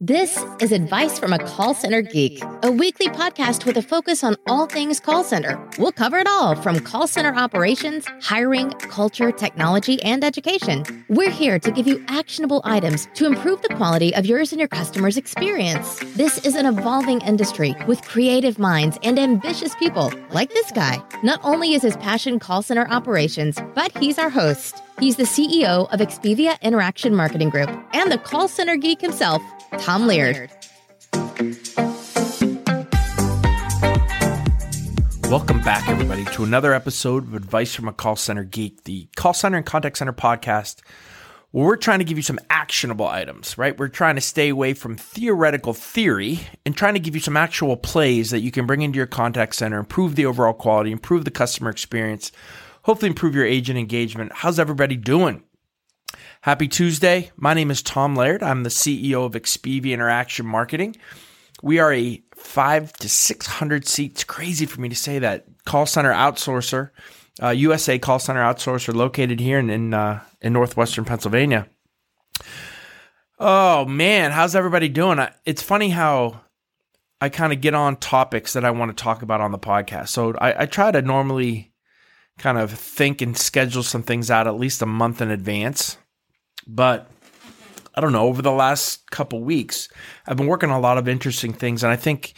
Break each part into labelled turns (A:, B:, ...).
A: This is Advice from a Call Center Geek, a weekly podcast with a focus on all things call center. We'll cover it all from call center operations, hiring, culture, technology, and education. We're here to give you actionable items to improve the quality of yours and your customers' experience. This is an evolving industry with creative minds and ambitious people like this guy. Not only is his passion call center operations, but he's our host. He's the CEO of Expivia Interaction Marketing Group and the call center geek himself, Tom Laird.
B: Welcome back, everybody, to another episode of Advice from a Call Center Geek, the call center and contact center podcast, where we're trying to give you some actionable items, right? We're trying to stay away from theoretical theory and trying to give you some actual plays that you can bring into your contact center, improve the overall quality, improve the customer experience, hopefully improve your agent engagement. How's everybody doing? Happy Tuesday. My name is Tom Laird. I'm the CEO of Expivia Interaction Marketing. We are a five to 600 seats, crazy for me to say that, call center outsourcer, uh, USA call center outsourcer located here in, in, uh, in Northwestern Pennsylvania. Oh man, how's everybody doing? It's funny how I kind of get on topics that I want to talk about on the podcast. So I, I try to normally kind of think and schedule some things out at least a month in advance. But I don't know, over the last couple weeks, I've been working on a lot of interesting things. And I think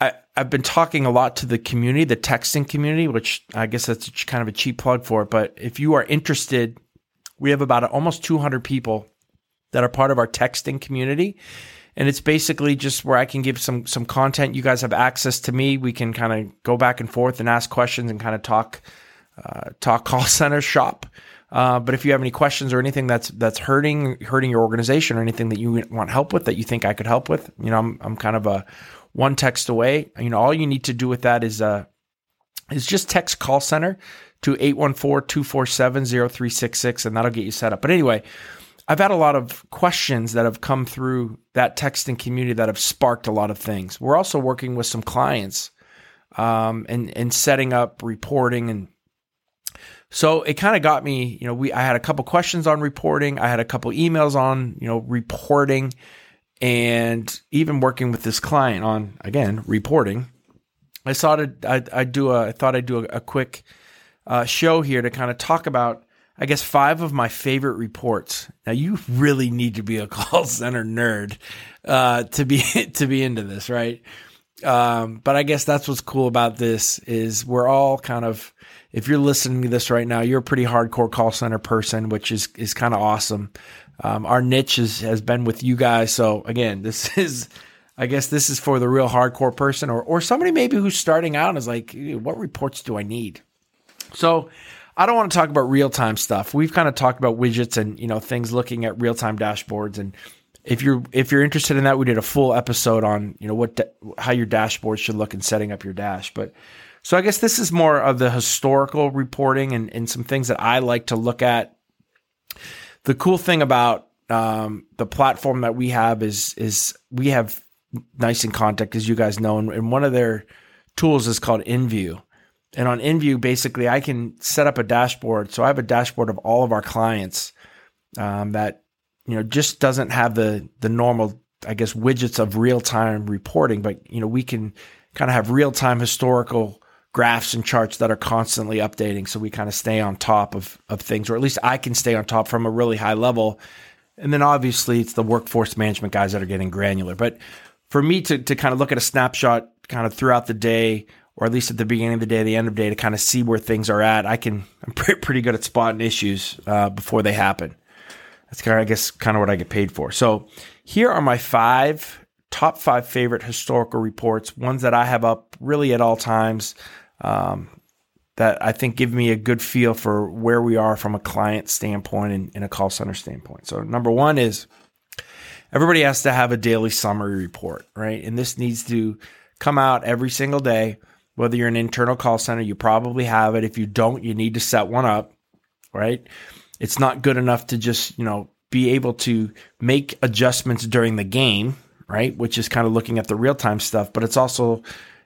B: I, I've been talking a lot to the community, the texting community, which I guess that's kind of a cheap plug for it. But if you are interested, we have about almost 200 people that are part of our texting community and it's basically just where I can give some some content. You guys have access to me. We can kind of go back and forth and ask questions and kind of talk uh, talk call center shop. Uh, but if you have any questions or anything that's that's hurting hurting your organization or anything that you want help with that you think I could help with, you know, I'm I'm kind of a one text away. You know, all you need to do with that is uh is just text call center to 814-247-0366 and that'll get you set up. But anyway, I've had a lot of questions that have come through that texting community that have sparked a lot of things. We're also working with some clients um, and and setting up reporting and so it kind of got me, you know, we I had a couple questions on reporting, I had a couple emails on, you know, reporting and even working with this client on again, reporting. I thought I'd, I'd, I'd do a I thought I'd do a, a quick uh, show here to kind of talk about I guess five of my favorite reports. Now you really need to be a call center nerd uh, to be to be into this, right? Um, but I guess that's what's cool about this is we're all kind of if you're listening to this right now, you're a pretty hardcore call center person, which is is kind of awesome. Um, our niche is, has been with you guys, so again, this is. I guess this is for the real hardcore person or, or somebody maybe who's starting out and is like, what reports do I need? So I don't want to talk about real time stuff. We've kind of talked about widgets and, you know, things looking at real time dashboards. And if you're, if you're interested in that, we did a full episode on, you know, what, how your dashboard should look in setting up your dash. But so I guess this is more of the historical reporting and, and some things that I like to look at. The cool thing about um, the platform that we have is is we have NICE inContact, as you guys know, and, and one of their tools is called InView. And on InView, basically, I can set up a dashboard. So I have a dashboard of all of our clients um, that you know just doesn't have the the normal, I guess, widgets of real time reporting, but you know we can kind of have real time historical graphs and charts that are constantly updating so we kind of stay on top of, of things or at least i can stay on top from a really high level. And then obviously it's the workforce management guys that are getting granular. But for me to, to kind of look at a snapshot kind of throughout the day or at least at the beginning of the day the end of the day to kind of see where things are at i can i'm pretty, good at spotting issues uh, before they happen. That's kind of i guess kind of what i get paid for. So here are my five top five favorite historical reports ones that i have up really at all times um, that I think give me a good feel for where we are from a client standpoint and, and a call center standpoint. So, number one is everybody has to have a daily summary report, right? And this needs to come out every single day. Whether you're an internal call center, you probably have it. If you don't, you need to set one up, right? It's not good enough to just, you know, be able to make adjustments during the game, right? Which is kind of looking at the real time stuff, but it's also,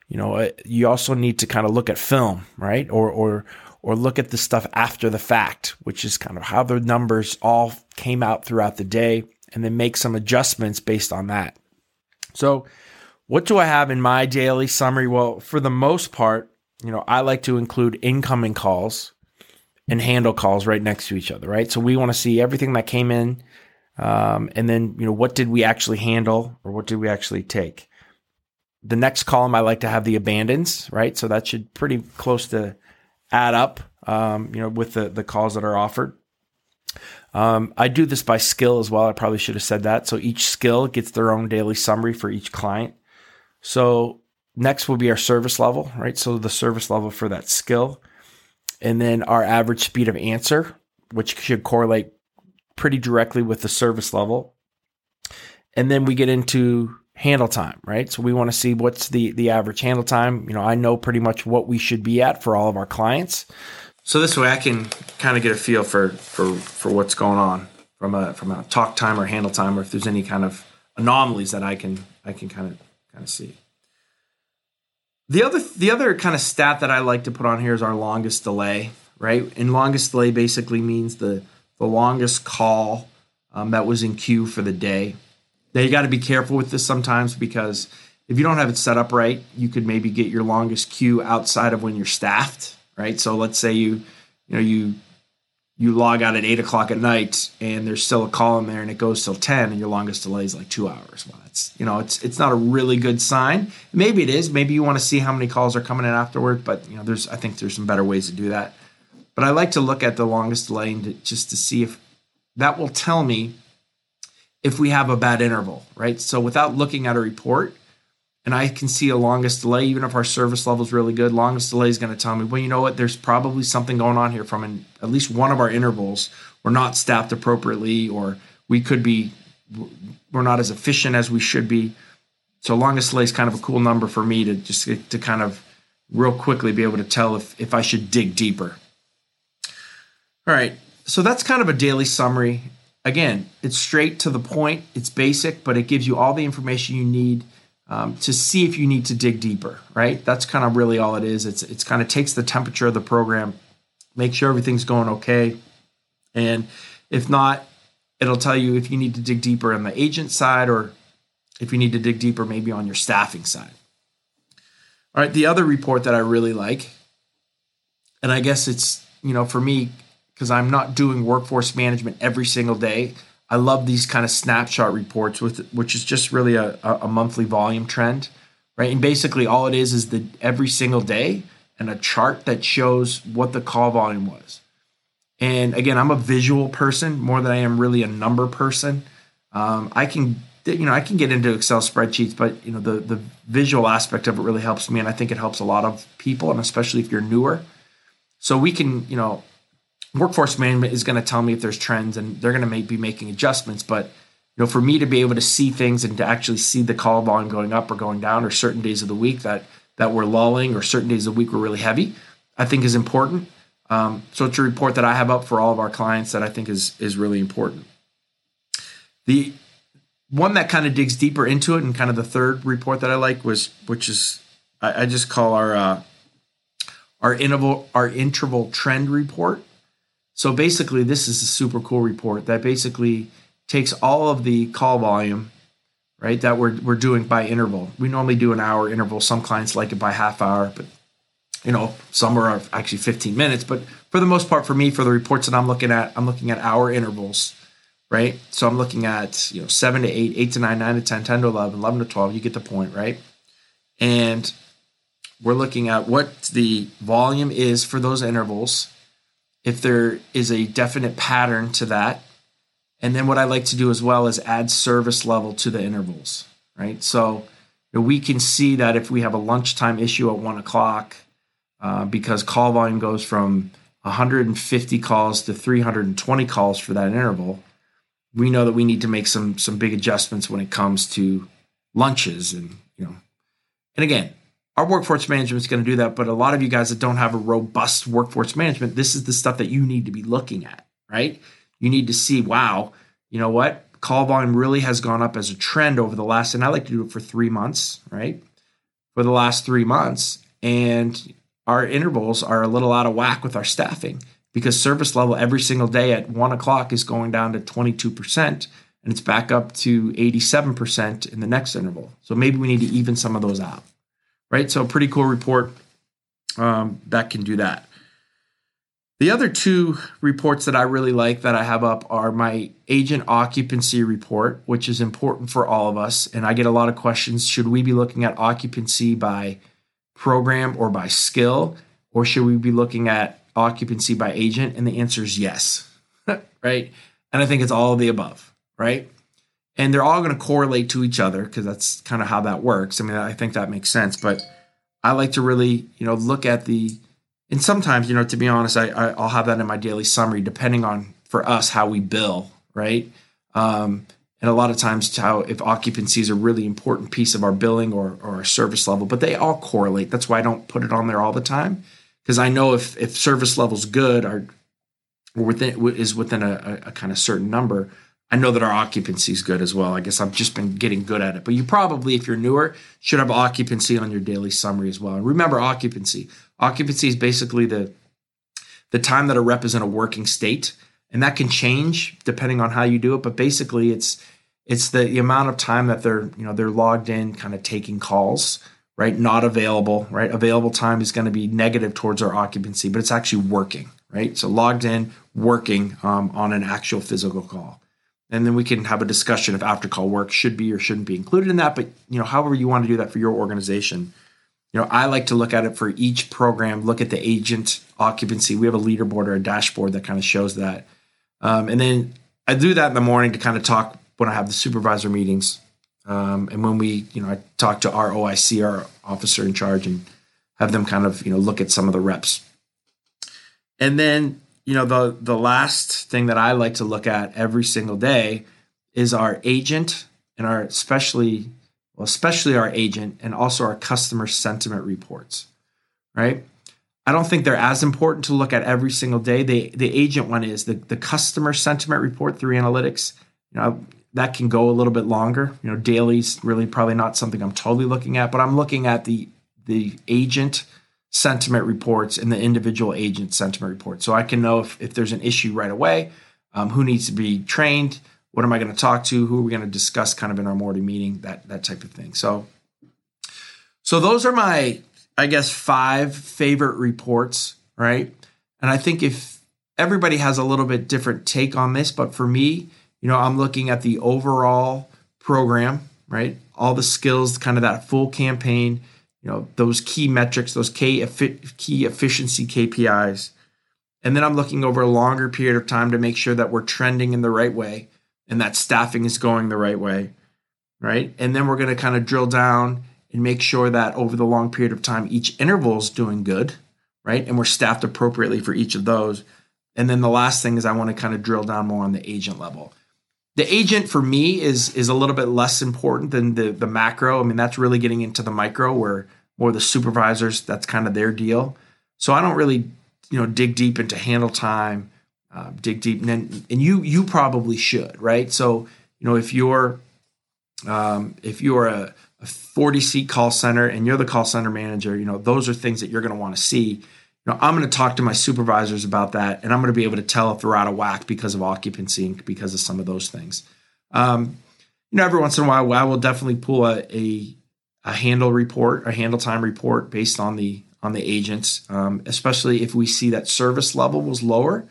B: you know, uh, you also need to kind of look at film, right? Or, or, or look at the stuff after the fact, which is kind of how the numbers all came out throughout the day and then make some adjustments based on that. So, what do I have in my daily summary? Well, for the most part, you know, I like to include incoming calls and handle calls right next to each other, right? So we want to see everything that came in, um, and then you know what did we actually handle or what did we actually take. The next column I like to have the abandons, right? So that should pretty close to add up, um, you know, with the the calls that are offered. Um, I do this by skill as well. I probably should have said that. So each skill gets their own daily summary for each client. So next will be our service level, right? So the service level for that skill. And then our average speed of answer, which should correlate pretty directly with the service level. And then we get into handle time, right? So we want to see what's the the average handle time. You know, I know pretty much what we should be at for all of our clients. So this way I can kind of get a feel for for for what's going on from a from a talk time or handle time or if there's any kind of anomalies that I can I can kind of kind of see. The other the other kind of stat that I like to put on here is our longest delay, right? And longest delay basically means the the longest call um, that was in queue for the day. Now you got to be careful with this sometimes because if you don't have it set up right, you could maybe get your longest queue outside of when you're staffed, right? So let's say you you know you you log out at eight o'clock at night and there's still a call in there and it goes till 10 and your longest delay is like two hours. Well that's you know it's it's not a really good sign. Maybe it is. Maybe you want to see how many calls are coming in afterward but you know there's i think there's some better ways to do that. But i like to look at the longest delay to, just to see if that will tell me if we have a bad interval right so without looking at a report and I can see a longest delay, even if our service level is really good, longest delay is going to tell me, well, you know what, there's probably something going on here from an, at least one of our intervals. We're not staffed appropriately, or we could be, we're not as efficient as we should be. So longest delay is kind of a cool number for me to just to kind of real quickly be able to tell if, if I should dig deeper. All right, so that's kind of a daily summary. Again, it's straight to the point, it's basic, but it gives you all the information you need um, to see if you need to dig deeper, right? That's kind of really all it is. It's it's kind of takes the temperature of the program, make sure everything's going okay, and if not, it'll tell you if you need to dig deeper on the agent side or if you need to dig deeper maybe on your staffing side. All right, the other report that I really like, and I guess it's you know for me because I'm not doing workforce management every single day. I love these kind of snapshot reports with which is just really a, a monthly volume trend, right? And basically all it is is the every single day and a chart that shows what the call volume was. And again, I'm a visual person more than I am really a number person. Um, I can you know I can get into Excel spreadsheets, but you know the the visual aspect of it really helps me, and I think it helps a lot of people, and especially if you're newer. So we can you know workforce management is going to tell me if there's trends and they're going to be making adjustments but you know for me to be able to see things and to actually see the call volume going up or going down or certain days of the week that that we're lulling or certain days of the week we're really heavy i think is important. Um, so it's a report that i have up for all of our clients that i think is is really important. The one that kind of digs deeper into it and kind of the third report that i like was which is i, I just call our uh, our interval our interval trend report so basically, this is a super cool report that basically takes all of the call volume, right, that we're, we're doing by interval. We normally do an hour interval. Some clients like it by half hour, but you know, some are actually 15 minutes. But for the most part, for me, for the reports that I'm looking at, I'm looking at hour intervals, right? So I'm looking at, you know, seven to eight, eight to nine, nine to 10, 10 to 11, 11 to 12. You get the point, right? And we're looking at what the volume is for those intervals if there is a definite pattern to that. And then what I like to do as well is add service level to the intervals, right? So we can see that if we have a lunchtime issue at one o'clock, uh, because call volume goes from 150 calls to 320 calls for that interval, we know that we need to make some some big adjustments when it comes to lunches and you know. And again, our workforce management is going to do that. But a lot of you guys that don't have a robust workforce management, this is the stuff that you need to be looking at, right? You need to see, wow, you know what? Call volume really has gone up as a trend over the last, and I like to do it for three months, right? For the last three months. And our intervals are a little out of whack with our staffing because service level every single day at one o'clock is going down to 22%, and it's back up to 87% in the next interval. So maybe we need to even some of those out right? So, pretty cool report um, that can do that. The other two reports that I really like that I have up are my agent occupancy report, which is important for all of us. And I get a lot of questions should we be looking at occupancy by program or by skill, or should we be looking at occupancy by agent? And the answer is yes, right? And I think it's all of the above, right? And they're all going to correlate to each other because that's kind of how that works. I mean, I think that makes sense, but I like to really, you know, look at the, and sometimes, you know, to be honest, I, I will have that in my daily summary, depending on for us how we bill, right? Um, and a lot of times, how if occupancy is a really important piece of our billing or or our service level, but they all correlate. That's why I don't put it on there all the time because I know if if service level's good or within is within a, a, a kind of certain number, I know that our occupancy is good as well. I guess I've just been getting good at it. But you probably, if you're newer, should have occupancy on your daily summary as well. And remember occupancy. Occupancy is basically the the time that a rep is in a working state. And that can change depending on how you do it. But basically it's it's the, the amount of time that they're, you know, they're logged in, kind of taking calls, right? Not available, right? Available time is going to be negative towards our occupancy, but it's actually working, right? So logged in, working um, on an actual physical call and then we can have a discussion if after call work should be or shouldn't be included in that. But you know however you want to do that for your organization you know i like to look at it for each program look at the agent occupancy. We have a leaderboard or a dashboard that kind of shows that. Um, and then i do that in the morning to kind of talk when i have the supervisor meetings. Um, and when we you know i talk to our oic our officer in charge and have them kind of you know look at some of the reps. And then you know the the last thing that I like to look at every single day is our agent and our especially well especially our agent and also our customer sentiment reports right? I don't think they're as important to look at every single day. The the agent one is the the customer sentiment report through analytics. You know that can go a little bit longer. You know daily's really probably not something I'm totally looking at but I'm looking at the the agent sentiment reports and the individual agent sentiment reports. So I can know if, if there's an issue right away, um, who needs to be trained, what am I going to talk to, who are we going to discuss kind of in our morning meeting, that that type of thing. So so those are my I guess five favorite reports, right? And I think if everybody has a little bit different take on this, but for me, you know, I'm looking at the overall program, right? All the skills, kind of that full campaign you know those key metrics, those key key efficiency KPIs, and then I'm looking over a longer period of time to make sure that we're trending in the right way and that staffing is going the right way, right? And then we're going to kind of drill down and make sure that over the long period of time, each interval is doing good, right? And we're staffed appropriately for each of those. And then the last thing is I want to kind of drill down more on the agent level. The agent for me is is a little bit less important than the the macro. I mean, that's really getting into the micro where more the supervisors, that's kind of their deal. So I don't really, you know, dig deep into handle time, uh, dig deep, and, and you you probably should, right? So you know, if you're um, if you're a, a 40 seat call center and you're the call center manager, you know, those are things that you're going to want to see know, I'm going to talk to my supervisors about that, and I'm going to be able to tell if they're out of whack because of occupancy and because of some of those things. Um, you know, every once in a while, I will definitely pull a, a, a handle report, a handle time report based on the on the agents, um, especially if we see that service level was lower.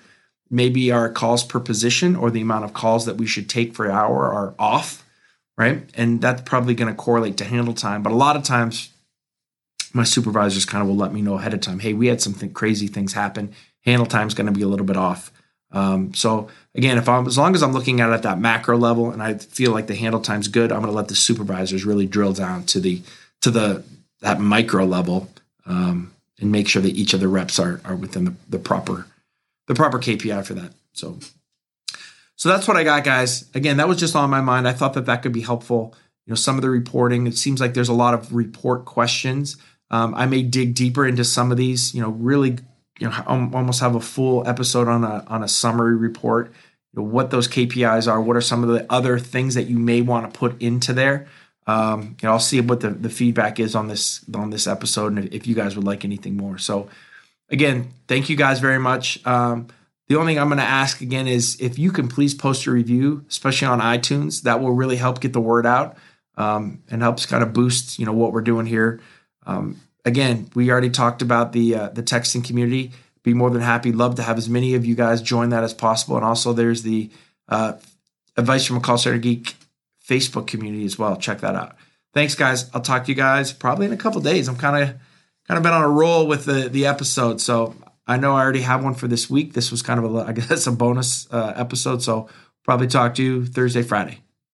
B: Maybe our calls per position or the amount of calls that we should take an hour are off, right? And that's probably going to correlate to handle time. But a lot of times, my supervisors kind of will let me know ahead of time. Hey, we had some th- crazy things happen. Handle time's going to be a little bit off. Um, so again, if I'm as long as I'm looking at it at that macro level and I feel like the handle time's good, I'm going to let the supervisors really drill down to the to the that micro level um, and make sure that each of the reps are are within the, the proper the proper KPI for that. So so that's what I got, guys. Again, that was just on my mind. I thought that that could be helpful. You know, some of the reporting. It seems like there's a lot of report questions Um, I may dig deeper into some of these. You know, really, you know, almost have a full episode on a on a summary report. You know, what those KPIs are. What are some of the other things that you may want to put into there? Um, you know, I'll see what the, the feedback is on this on this episode, and if, you guys would like anything more. So, again, thank you guys very much. Um, the only thing I'm going to ask again is if you can please post a review, especially on iTunes. That will really help get the word out um, and helps kind of boost you know what we're doing here. Um, again, we already talked about the uh, the texting community. Be more than happy, love to have as many of you guys join that as possible. And also, there's the uh, advice from a call center geek Facebook community as well. Check that out. Thanks, guys. I'll talk to you guys probably in a couple days. I'm kind of kind of been on a roll with the the episode, so I know I already have one for this week. This was kind of a I guess a bonus uh, episode, so probably talk to you Thursday, Friday.